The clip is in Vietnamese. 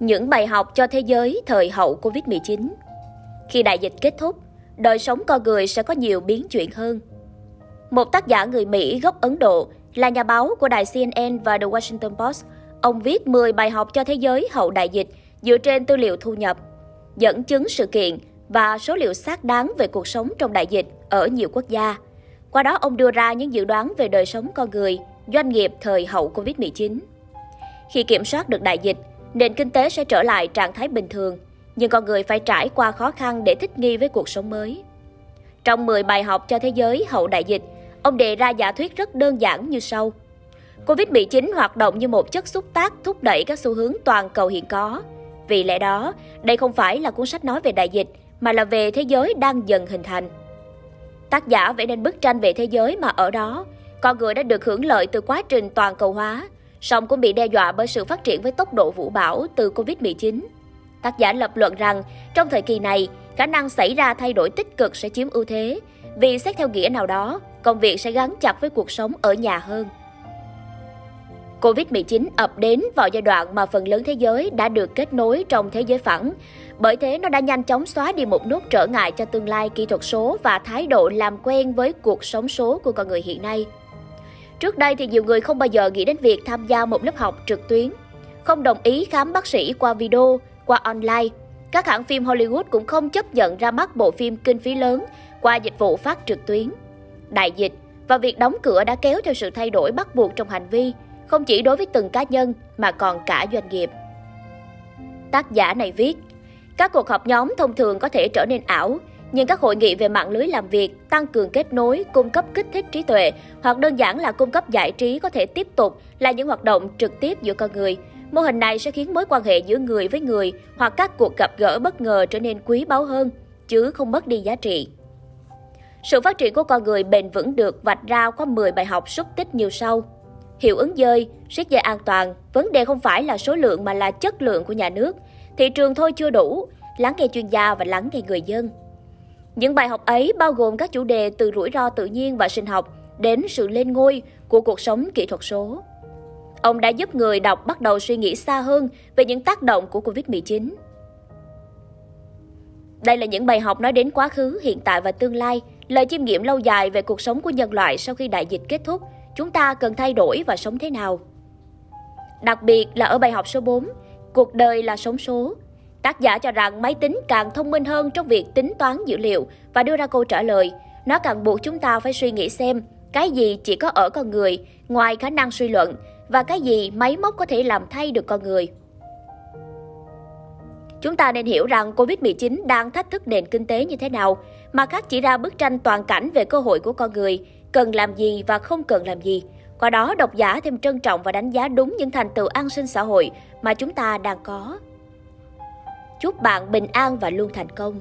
Những bài học cho thế giới thời hậu Covid-19 Khi đại dịch kết thúc, đời sống con người sẽ có nhiều biến chuyển hơn. Một tác giả người Mỹ gốc Ấn Độ là nhà báo của đài CNN và The Washington Post. Ông viết 10 bài học cho thế giới hậu đại dịch dựa trên tư liệu thu nhập, dẫn chứng sự kiện và số liệu xác đáng về cuộc sống trong đại dịch ở nhiều quốc gia. Qua đó ông đưa ra những dự đoán về đời sống con người, doanh nghiệp thời hậu Covid-19. Khi kiểm soát được đại dịch, nền kinh tế sẽ trở lại trạng thái bình thường, nhưng con người phải trải qua khó khăn để thích nghi với cuộc sống mới. Trong 10 bài học cho thế giới hậu đại dịch, ông đề ra giả thuyết rất đơn giản như sau. Covid-19 hoạt động như một chất xúc tác thúc đẩy các xu hướng toàn cầu hiện có. Vì lẽ đó, đây không phải là cuốn sách nói về đại dịch, mà là về thế giới đang dần hình thành. Tác giả vẽ nên bức tranh về thế giới mà ở đó, con người đã được hưởng lợi từ quá trình toàn cầu hóa, song cũng bị đe dọa bởi sự phát triển với tốc độ vũ bão từ Covid-19. Tác giả lập luận rằng, trong thời kỳ này, khả năng xảy ra thay đổi tích cực sẽ chiếm ưu thế, vì xét theo nghĩa nào đó, công việc sẽ gắn chặt với cuộc sống ở nhà hơn. Covid-19 ập đến vào giai đoạn mà phần lớn thế giới đã được kết nối trong thế giới phẳng. Bởi thế, nó đã nhanh chóng xóa đi một nút trở ngại cho tương lai kỹ thuật số và thái độ làm quen với cuộc sống số của con người hiện nay. Trước đây thì nhiều người không bao giờ nghĩ đến việc tham gia một lớp học trực tuyến, không đồng ý khám bác sĩ qua video, qua online. Các hãng phim Hollywood cũng không chấp nhận ra mắt bộ phim kinh phí lớn qua dịch vụ phát trực tuyến. Đại dịch và việc đóng cửa đã kéo theo sự thay đổi bắt buộc trong hành vi, không chỉ đối với từng cá nhân mà còn cả doanh nghiệp. Tác giả này viết, các cuộc họp nhóm thông thường có thể trở nên ảo, nhưng các hội nghị về mạng lưới làm việc, tăng cường kết nối, cung cấp kích thích trí tuệ hoặc đơn giản là cung cấp giải trí có thể tiếp tục là những hoạt động trực tiếp giữa con người. Mô hình này sẽ khiến mối quan hệ giữa người với người hoặc các cuộc gặp gỡ bất ngờ trở nên quý báu hơn, chứ không mất đi giá trị. Sự phát triển của con người bền vững được vạch ra qua 10 bài học xúc tích như sau. Hiệu ứng dơi, siết dây an toàn, vấn đề không phải là số lượng mà là chất lượng của nhà nước. Thị trường thôi chưa đủ, lắng nghe chuyên gia và lắng nghe người dân. Những bài học ấy bao gồm các chủ đề từ rủi ro tự nhiên và sinh học đến sự lên ngôi của cuộc sống kỹ thuật số. Ông đã giúp người đọc bắt đầu suy nghĩ xa hơn về những tác động của Covid-19. Đây là những bài học nói đến quá khứ, hiện tại và tương lai, lời chiêm nghiệm lâu dài về cuộc sống của nhân loại sau khi đại dịch kết thúc, chúng ta cần thay đổi và sống thế nào. Đặc biệt là ở bài học số 4, cuộc đời là sống số, Tác giả cho rằng máy tính càng thông minh hơn trong việc tính toán dữ liệu và đưa ra câu trả lời. Nó càng buộc chúng ta phải suy nghĩ xem cái gì chỉ có ở con người ngoài khả năng suy luận và cái gì máy móc có thể làm thay được con người. Chúng ta nên hiểu rằng Covid-19 đang thách thức nền kinh tế như thế nào, mà khác chỉ ra bức tranh toàn cảnh về cơ hội của con người, cần làm gì và không cần làm gì. Qua đó, độc giả thêm trân trọng và đánh giá đúng những thành tựu an sinh xã hội mà chúng ta đang có. Chúc bạn bình an và luôn thành công.